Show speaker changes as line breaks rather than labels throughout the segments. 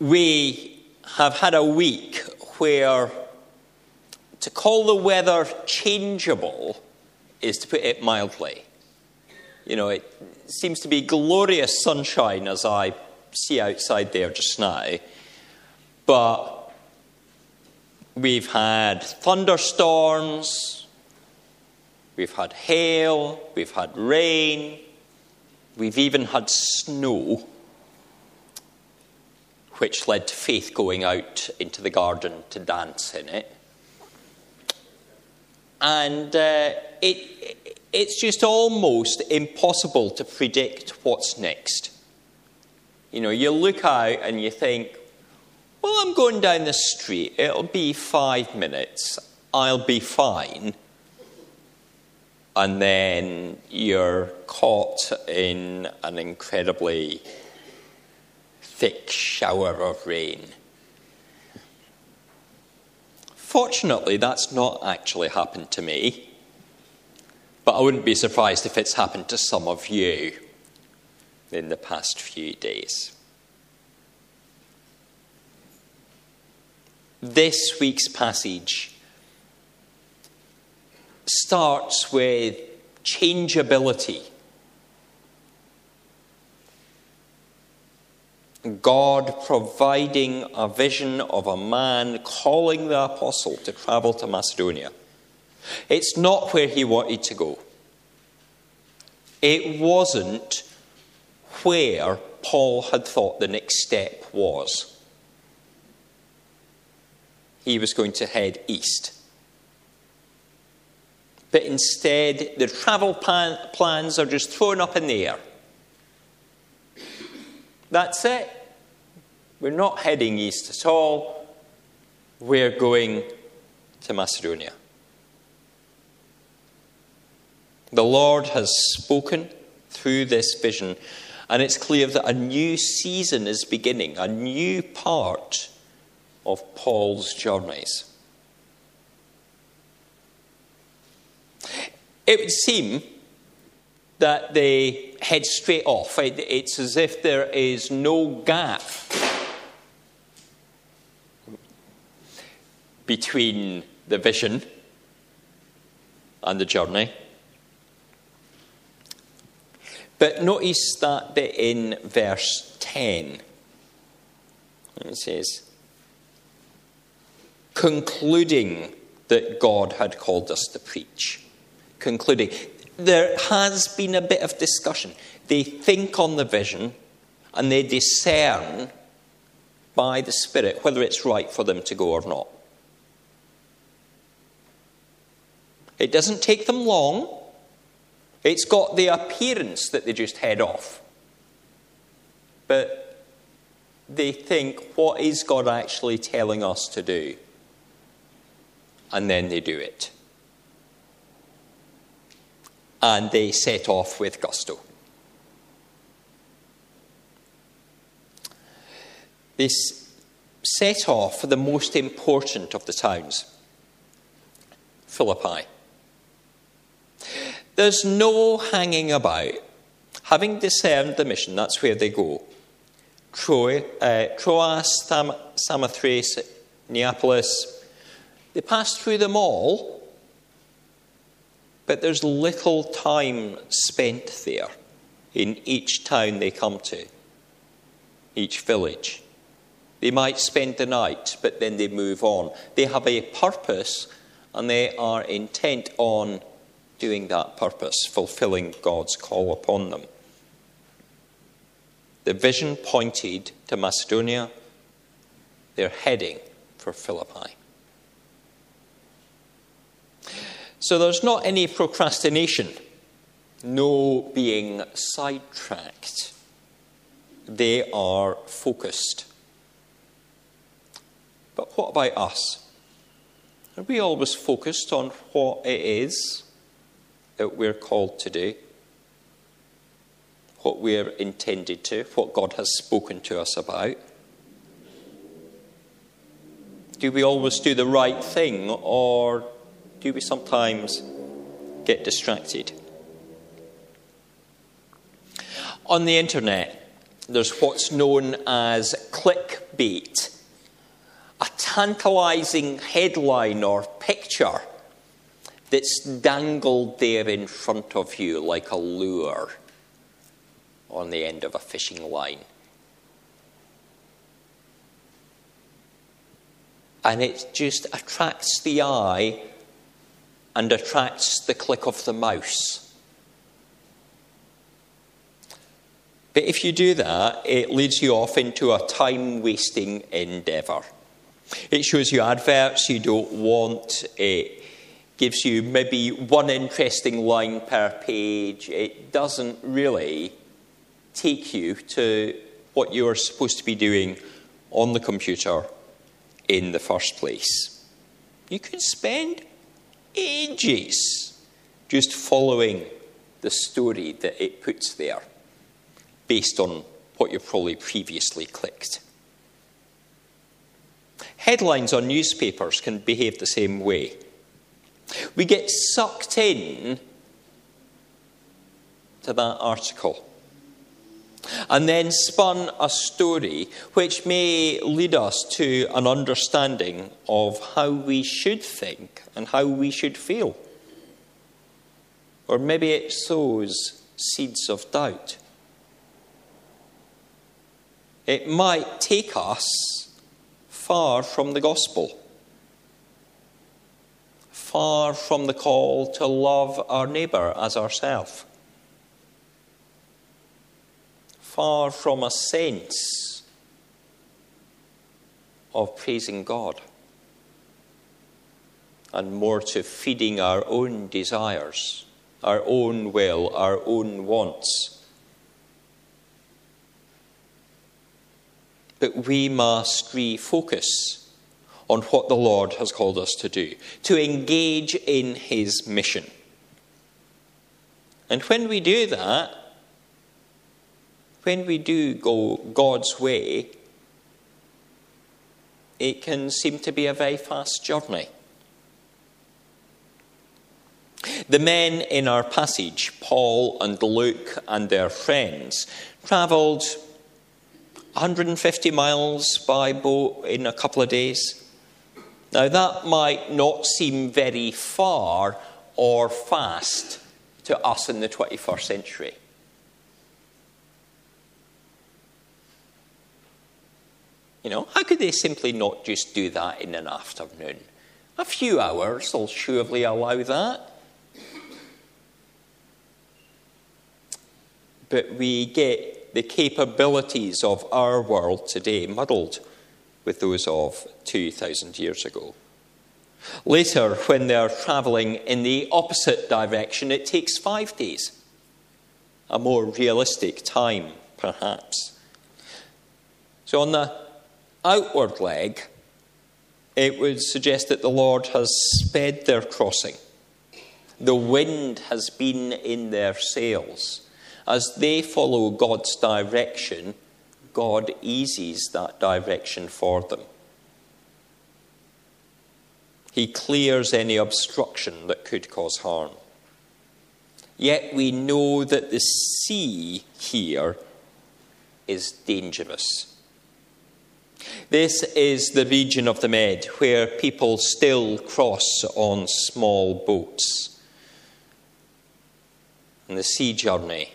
we have had a week where to call the weather changeable is to put it mildly. You know, it seems to be glorious sunshine as I see outside there just now, but we've had thunderstorms, we've had hail, we've had rain, we've even had snow which led to Faith going out into the garden to dance in it. And uh, it, it's just almost impossible to predict what's next. You know, you look out and you think, well, I'm going down the street, it'll be five minutes, I'll be fine. And then you're caught in an incredibly thick shower of rain. Fortunately, that's not actually happened to me, but I wouldn't be surprised if it's happened to some of you in the past few days. This week's passage starts with changeability. God providing a vision of a man calling the apostle to travel to Macedonia. It's not where he wanted to go. It wasn't where Paul had thought the next step was. He was going to head east. But instead, the travel plan- plans are just thrown up in the air. That's it. We're not heading east at all. We're going to Macedonia. The Lord has spoken through this vision, and it's clear that a new season is beginning, a new part of Paul's journeys. It would seem that they head straight off. It's as if there is no gap between the vision and the journey. But notice that bit in verse 10. It says, concluding that God had called us to preach. Concluding there has been a bit of discussion. They think on the vision and they discern by the Spirit whether it's right for them to go or not. It doesn't take them long. It's got the appearance that they just head off. But they think, what is God actually telling us to do? And then they do it and they set off with gusto. They set off for the most important of the towns, Philippi. There's no hanging about. Having discerned the mission, that's where they go. Troy, uh, Troas, Sam- Samothrace, Neapolis. They pass through them all but there's little time spent there in each town they come to, each village. They might spend the night, but then they move on. They have a purpose and they are intent on doing that purpose, fulfilling God's call upon them. The vision pointed to Macedonia, they're heading for Philippi. So there's not any procrastination, no being sidetracked. They are focused. But what about us? Are we always focused on what it is that we're called to do? What we're intended to, what God has spoken to us about? Do we always do the right thing, or do we sometimes get distracted? On the internet, there's what's known as clickbait, a tantalizing headline or picture that's dangled there in front of you like a lure on the end of a fishing line. And it just attracts the eye and attracts the click of the mouse. But if you do that, it leads you off into a time wasting endeavour. It shows you adverts you don't want. It gives you maybe one interesting line per page. It doesn't really take you to what you're supposed to be doing on the computer in the first place. You could spend ages just following the story that it puts there based on what you probably previously clicked. Headlines on newspapers can behave the same way. We get sucked in to that article and then spun a story which may lead us to an understanding of how we should think and how we should feel. Or maybe it sows seeds of doubt. It might take us far from the gospel, far from the call to love our neighbour as ourselves, far from a sense of praising God, and more to feeding our own desires, our own will, our own wants But we must refocus on what the Lord has called us to do, to engage in His mission. And when we do that, when we do go God's way, it can seem to be a very fast journey. The men in our passage, Paul and Luke and their friends, travelled 150 miles by boat in a couple of days. Now, that might not seem very far or fast to us in the 21st century. You know, how could they simply not just do that in an afternoon? A few hours will surely allow that. But we get the capabilities of our world today muddled with those of 2,000 years ago. Later, when they're travelling in the opposite direction, it takes five days. A more realistic time, perhaps. So, on the outward leg, it would suggest that the Lord has sped their crossing. The wind has been in their sails. As they follow God's direction, God eases that direction for them. He clears any obstruction that could cause harm. Yet we know that the sea here is dangerous. This is the region of the Med where people still cross on small boats. And the sea journey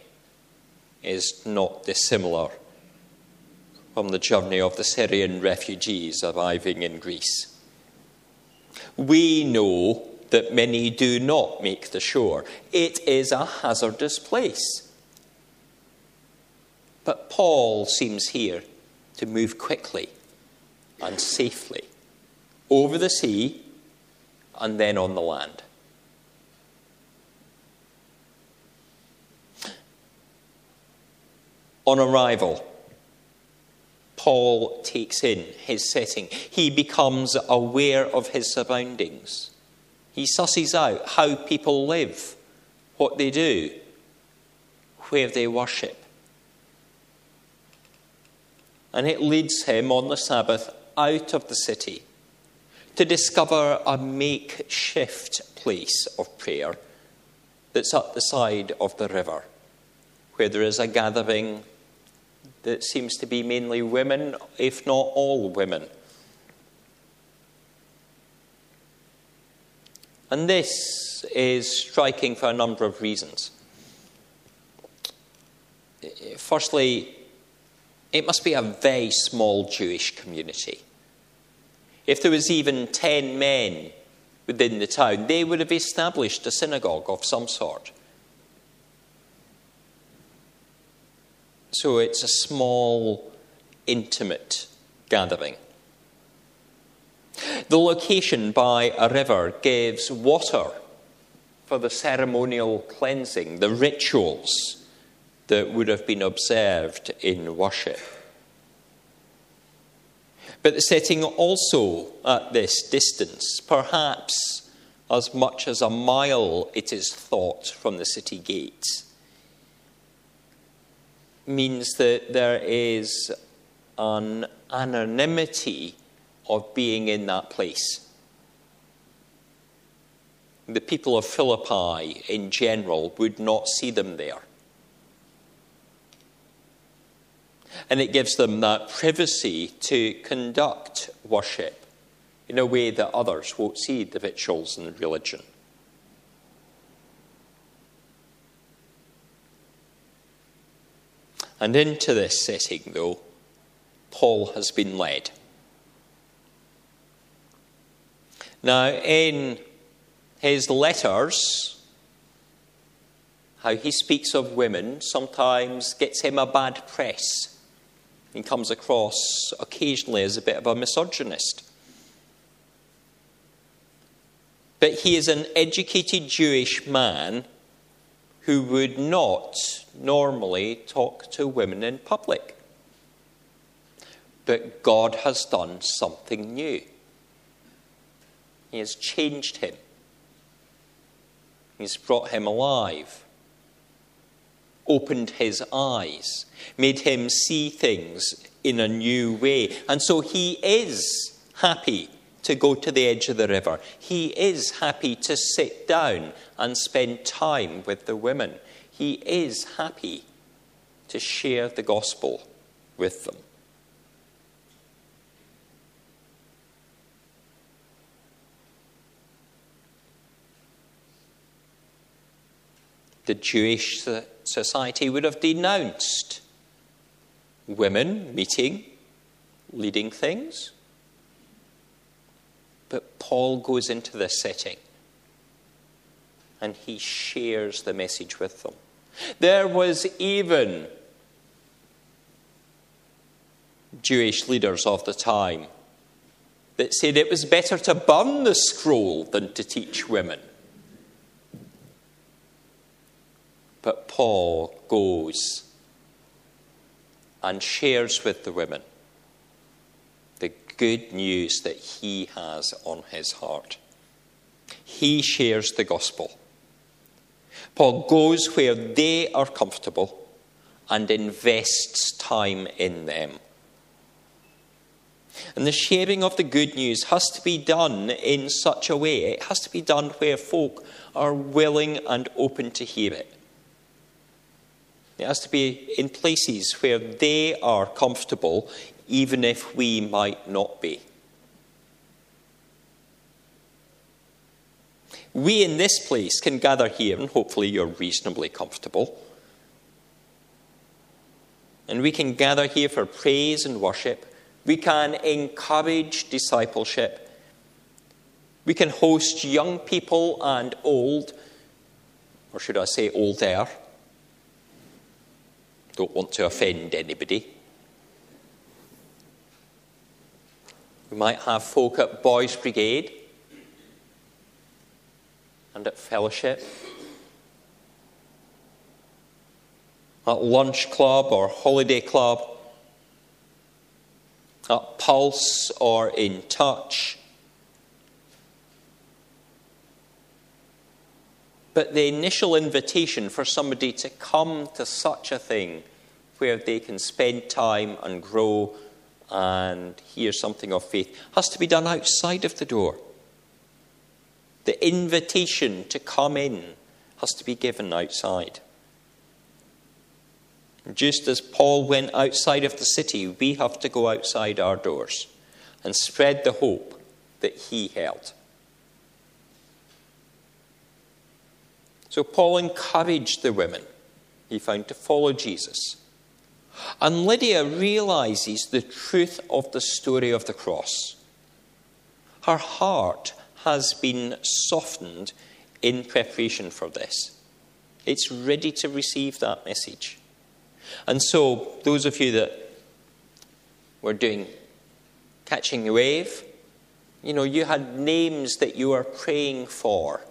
is not dissimilar from the journey of the Syrian refugees arriving in Greece. We know that many do not make the shore. It is a hazardous place. But Paul seems here to move quickly and safely over the sea and then on the land. On arrival, Paul takes in his setting. He becomes aware of his surroundings. He susses out how people live, what they do, where they worship. And it leads him on the Sabbath out of the city to discover a makeshift place of prayer that's at the side of the river, where there is a gathering that seems to be mainly women, if not all women. And this is striking for a number of reasons. Firstly, it must be a very small Jewish community. If there was even 10 men within the town, they would have established a synagogue of some sort. So it's a small, intimate gathering. The location by a river gives water for the ceremonial cleansing, the rituals that would have been observed in worship. But the setting also at this distance, perhaps as much as a mile, it is thought, from the city gates, means that there is an anonymity of being in that place. The people of Philippi in general would not see them there. And it gives them that privacy to conduct worship in a way that others won't see the rituals and religion. And into this setting, though, Paul has been led. Now, in his letters, how he speaks of women sometimes gets him a bad press. He comes across occasionally as a bit of a misogynist. But he is an educated Jewish man who would not normally talk to women in public. But God has done something new. He has changed him. He's brought him alive opened his eyes, made him see things in a new way. And so he is happy to go to the edge of the river. He is happy to sit down and spend time with the women. He is happy to share the gospel with them. The Jewish society would have denounced women meeting, leading things. But Paul goes into this setting and he shares the message with them. There was even Jewish leaders of the time that said it was better to burn the scroll than to teach women. But Paul goes and shares with the women the good news that he has on his heart. He shares the gospel. Paul goes where they are comfortable and invests time in them. And the sharing of the good news has to be done in such a way, it has to be done where folk are willing and open to hear it. It has to be in places where they are comfortable, even if we might not be. We in this place can gather here, and hopefully you're reasonably comfortable. And we can gather here for praise and worship. We can encourage discipleship. We can host young people and old, or should I say older, don't want to offend anybody. We might have folk at Boys Brigade and at Fellowship, at Lunch Club or Holiday Club, at Pulse or In Touch But the initial invitation for somebody to come to such a thing where they can spend time and grow and hear something of faith has to be done outside of the door. The invitation to come in has to be given outside. Just as Paul went outside of the city, we have to go outside our doors and spread the hope that he held. So Paul encouraged the women he found to follow Jesus. And Lydia realizes the truth of the story of the cross. Her heart has been softened in preparation for this. It's ready to receive that message. And so, those of you that were doing catching the wave, you know, you had names that you were praying for.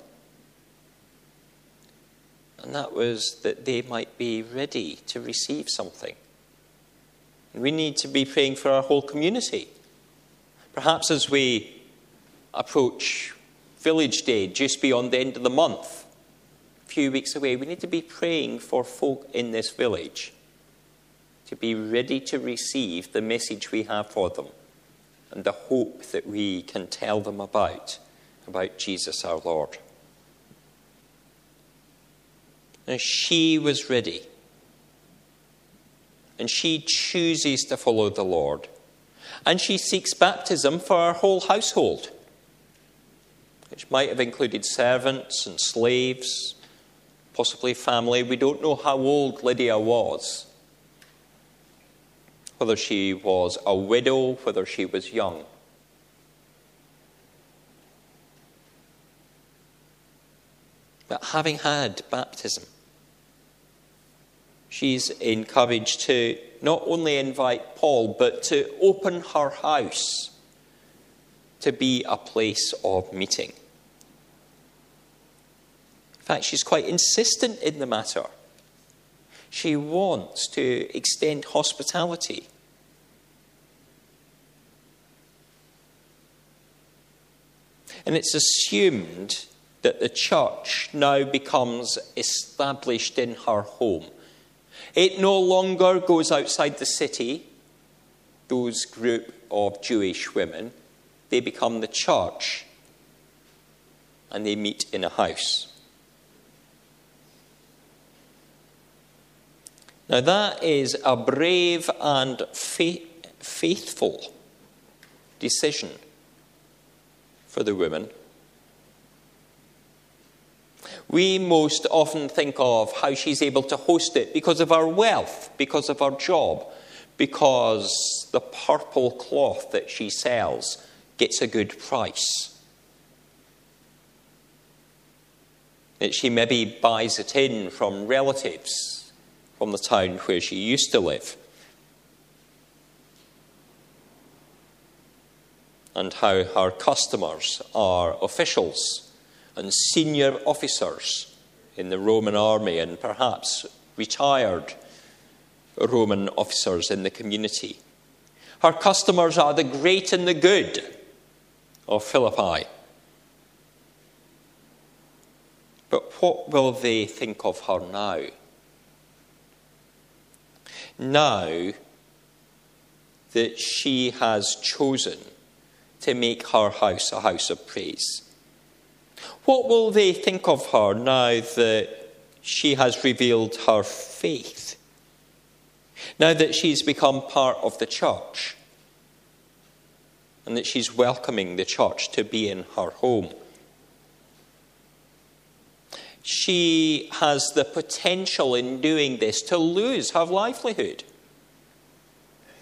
And that was that they might be ready to receive something. We need to be praying for our whole community. Perhaps as we approach Village Day just beyond the end of the month, a few weeks away, we need to be praying for folk in this village to be ready to receive the message we have for them and the hope that we can tell them about, about Jesus our Lord. And she was ready. And she chooses to follow the Lord. And she seeks baptism for her whole household, which might have included servants and slaves, possibly family. We don't know how old Lydia was whether she was a widow, whether she was young. But having had baptism, she's encouraged to not only invite Paul, but to open her house to be a place of meeting. In fact, she's quite insistent in the matter. She wants to extend hospitality. And it's assumed that the church now becomes established in her home. It no longer goes outside the city, those group of Jewish women. They become the church and they meet in a house. Now, that is a brave and faithful decision for the women. We most often think of how she's able to host it because of her wealth, because of her job, because the purple cloth that she sells gets a good price. That she maybe buys it in from relatives from the town where she used to live. And how her customers are officials and senior officers in the Roman army and perhaps retired Roman officers in the community. Her customers are the great and the good of Philippi. But what will they think of her now? now that she has chosen to make her house a house of praise? What will they think of her now that she has revealed her faith? Now that she's become part of the church and that she's welcoming the church to be in her home? she has the potential in doing this to lose her livelihood,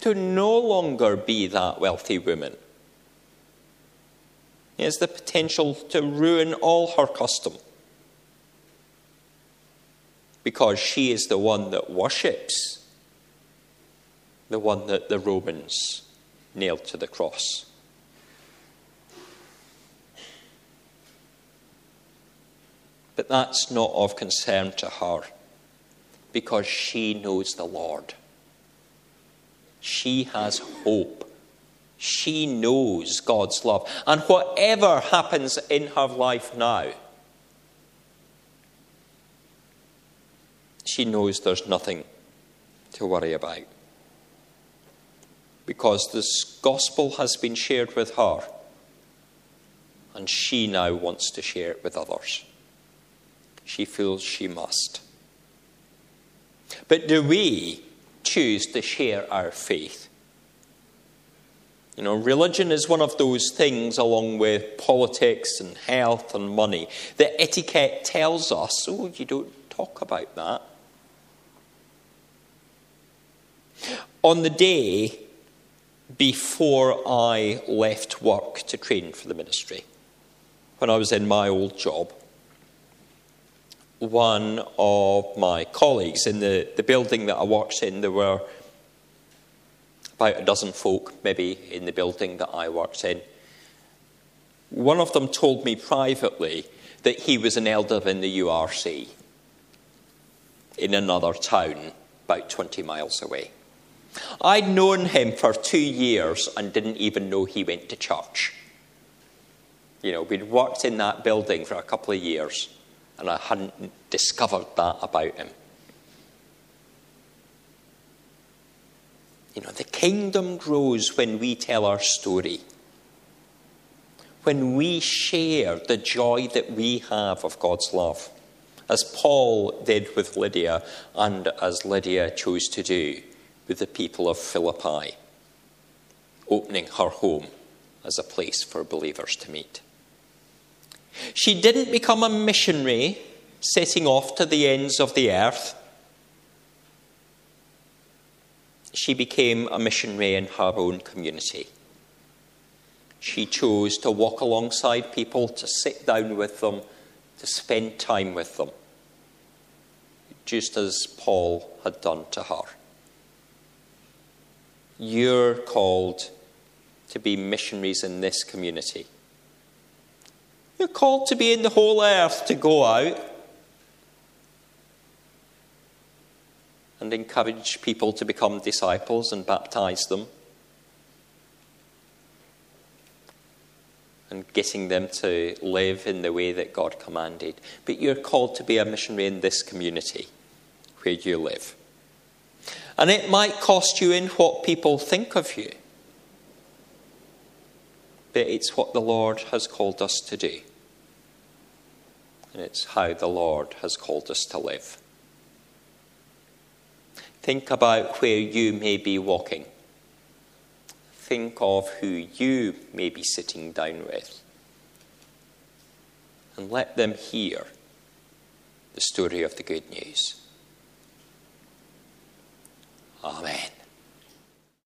to no longer be that wealthy woman. He has the potential to ruin all her custom because she is the one that worships the one that the Romans nailed to the cross. But that's not of concern to her because she knows the Lord. She has hope. She knows God's love. And whatever happens in her life now, she knows there's nothing to worry about. Because this gospel has been shared with her, and she now wants to share it with others she feels she must. But do we choose to share our faith. You know, religion is one of those things, along with politics and health and money, that etiquette tells us, oh, you don't talk about that. On the day before I left work to train for the ministry, when I was in my old job, one of my colleagues in the, the building that I worked in, there were about a dozen folk maybe in the building that I worked in. One of them told me privately that he was an elder in the URC in another town about 20 miles away. I'd known him for two years and didn't even know he went to church. You know, we'd worked in that building for a couple of years and I hadn't discovered that about him. You know, the kingdom grows when we tell our story. When we share the joy that we have of God's love, as Paul did with Lydia and as Lydia chose to do with the people of Philippi, opening her home as a place for believers to meet. She didn't become a missionary setting off to the ends of the earth. She became a missionary in her own community. She chose to walk alongside people, to sit down with them, to spend time with them, just as Paul had done to her. You're called to be missionaries in this community. You're called to be in the whole earth to go out and encourage people to become disciples and baptize them. And getting them to live in the way that God commanded. But you're called to be a missionary in this community where you live. And it might cost you in what people think of you but it's what the Lord has called us to do. And it's how the Lord has called us to live. Think about where you may be walking. Think of who you may be sitting down with. And let them hear the story of the good news. Amen.